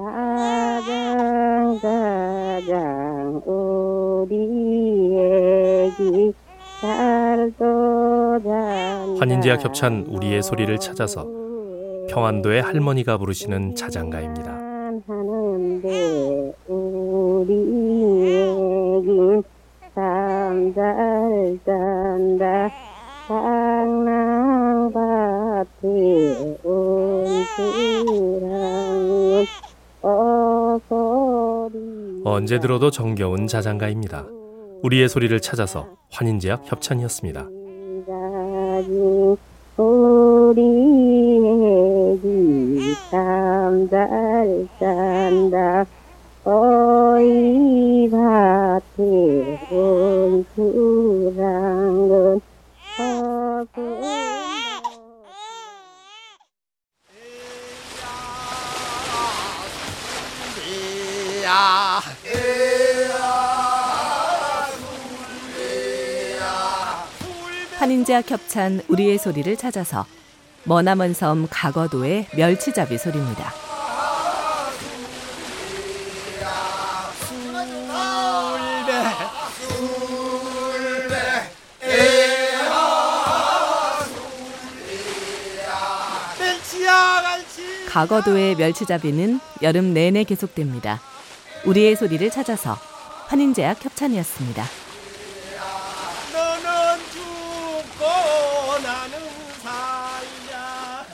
가장 가장 우리 애기 환인제약 협찬 우리의 소리를 찾아서 평안도의 할머니가 부르시는 자장가입니다. 하는데 우리 애기 잠잘 잔다 장난밭에 온수랑은 어소리 언제 들어도 정겨운 자장가입니다. 우리의 소리를 찾아서 환인제약 협찬이었습니다. 우리 애기 참잘 산다 어이 밭에 온수랑은 하고 환인제약 협찬 우리의 소리를 찾아서 머나먼 섬 가거도의 멸치잡이 소리입니다. 가거도의 멸치잡이는 여름 내내 계속됩니다. 우리의 소리를 찾아서 환인제약 협찬이었습니다. 너는 죽고 나는 살자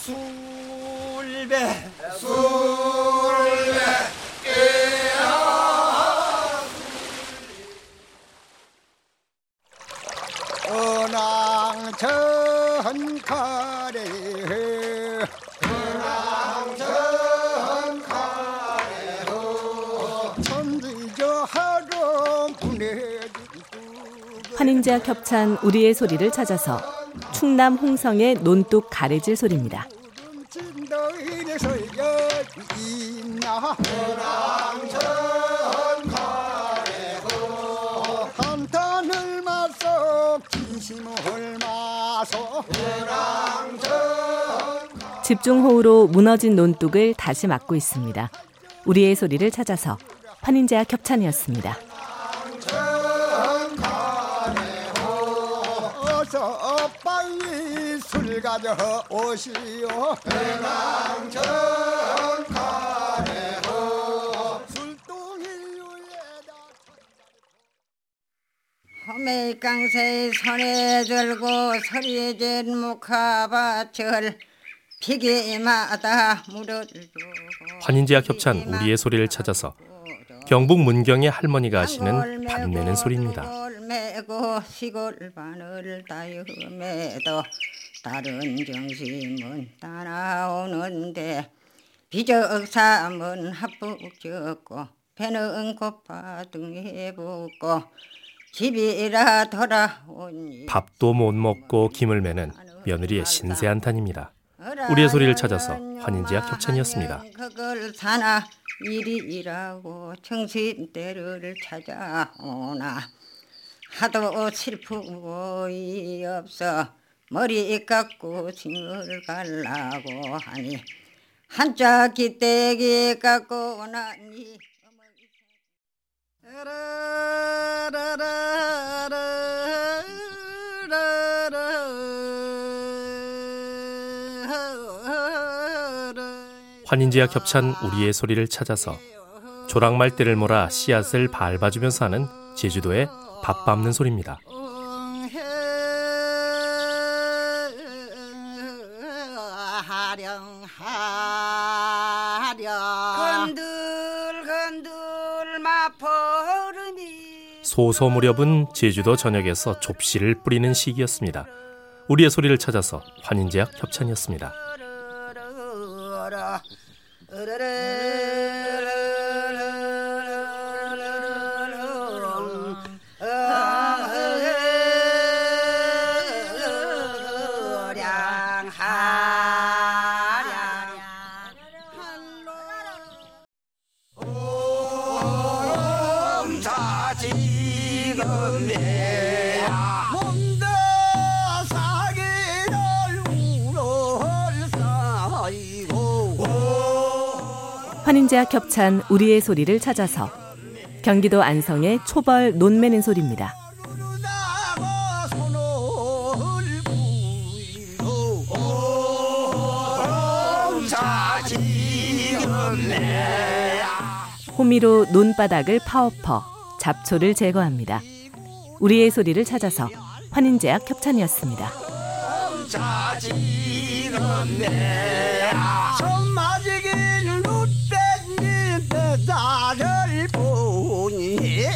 술배 은왕천 가래 환인제약 협찬 우리의 소리를 찾아서 충남 홍성의 논뚝 가래질 소리입니다. 집중호우로 무너진 논뚝을 다시 막고 있습니다. 우리의 소리를 찾아서 환인제약 협찬이었습니다. 어서 빨리 술 가져 오시오 은왕천 가래고 술동이 위에다 호매강새 손에 들고 서리진 목화밭을 피기마다 물어주고 환인제약 협찬 우리의 소리를 찾아서 경북 문경의 할머니가 하시는 소리입니다. 시골 바늘 따유매도 다른 정심은 따라오는데 비적삼은 합북졌고 배는 등에 붙고 집이라 돌아오니 밥도 못 먹고 김을 매는 며느리의 신세 한탄입니다. 우리의 소리를 찾아서 환인제약 협찬이었습니다. 사나 일이라고 정신대를 찾아오나. 하도 슬프고 이 없어 머리 깎고 징을 갈라고 하니 한자 기대기 깎고 나니 환인제약 협찬 우리의 소리를 찾아서 조랑말대를 몰아 씨앗을 밟아주면서 하는 제주도의 밥 밟는 소리입니다. 소소 무렵은 제주도 전역에서 좁씨를 뿌리는 시기였습니다. 우리의 소리를 찾아서 환인제약 협찬이었습니다. 자 지금 내 환인제약 협찬 우리의 소리를 찾아서 경기도 안성의 초벌 논매는 소리입니다. 호미로 논바닥을 파엎어 잡초를 제거합니다. 우리의 소리를 찾아서 환인제약 협찬이었습니다. 나를 보니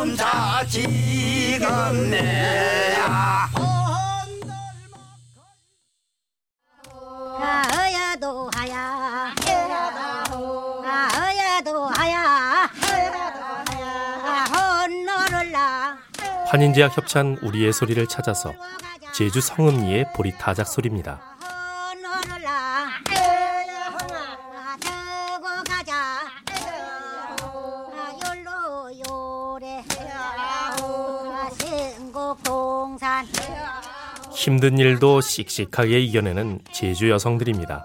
혼자 하야. 하야. 혼노를라. 환인제약 협찬 우리의 소리를 찾아서 제주 성읍리의 보리 타작 소리입니다. 힘든 일도 씩씩하게 이겨내는 제주 여성들입니다.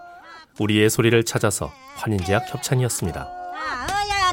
우리의 소리를 찾아서 환인제약 협찬이었습니다. 하야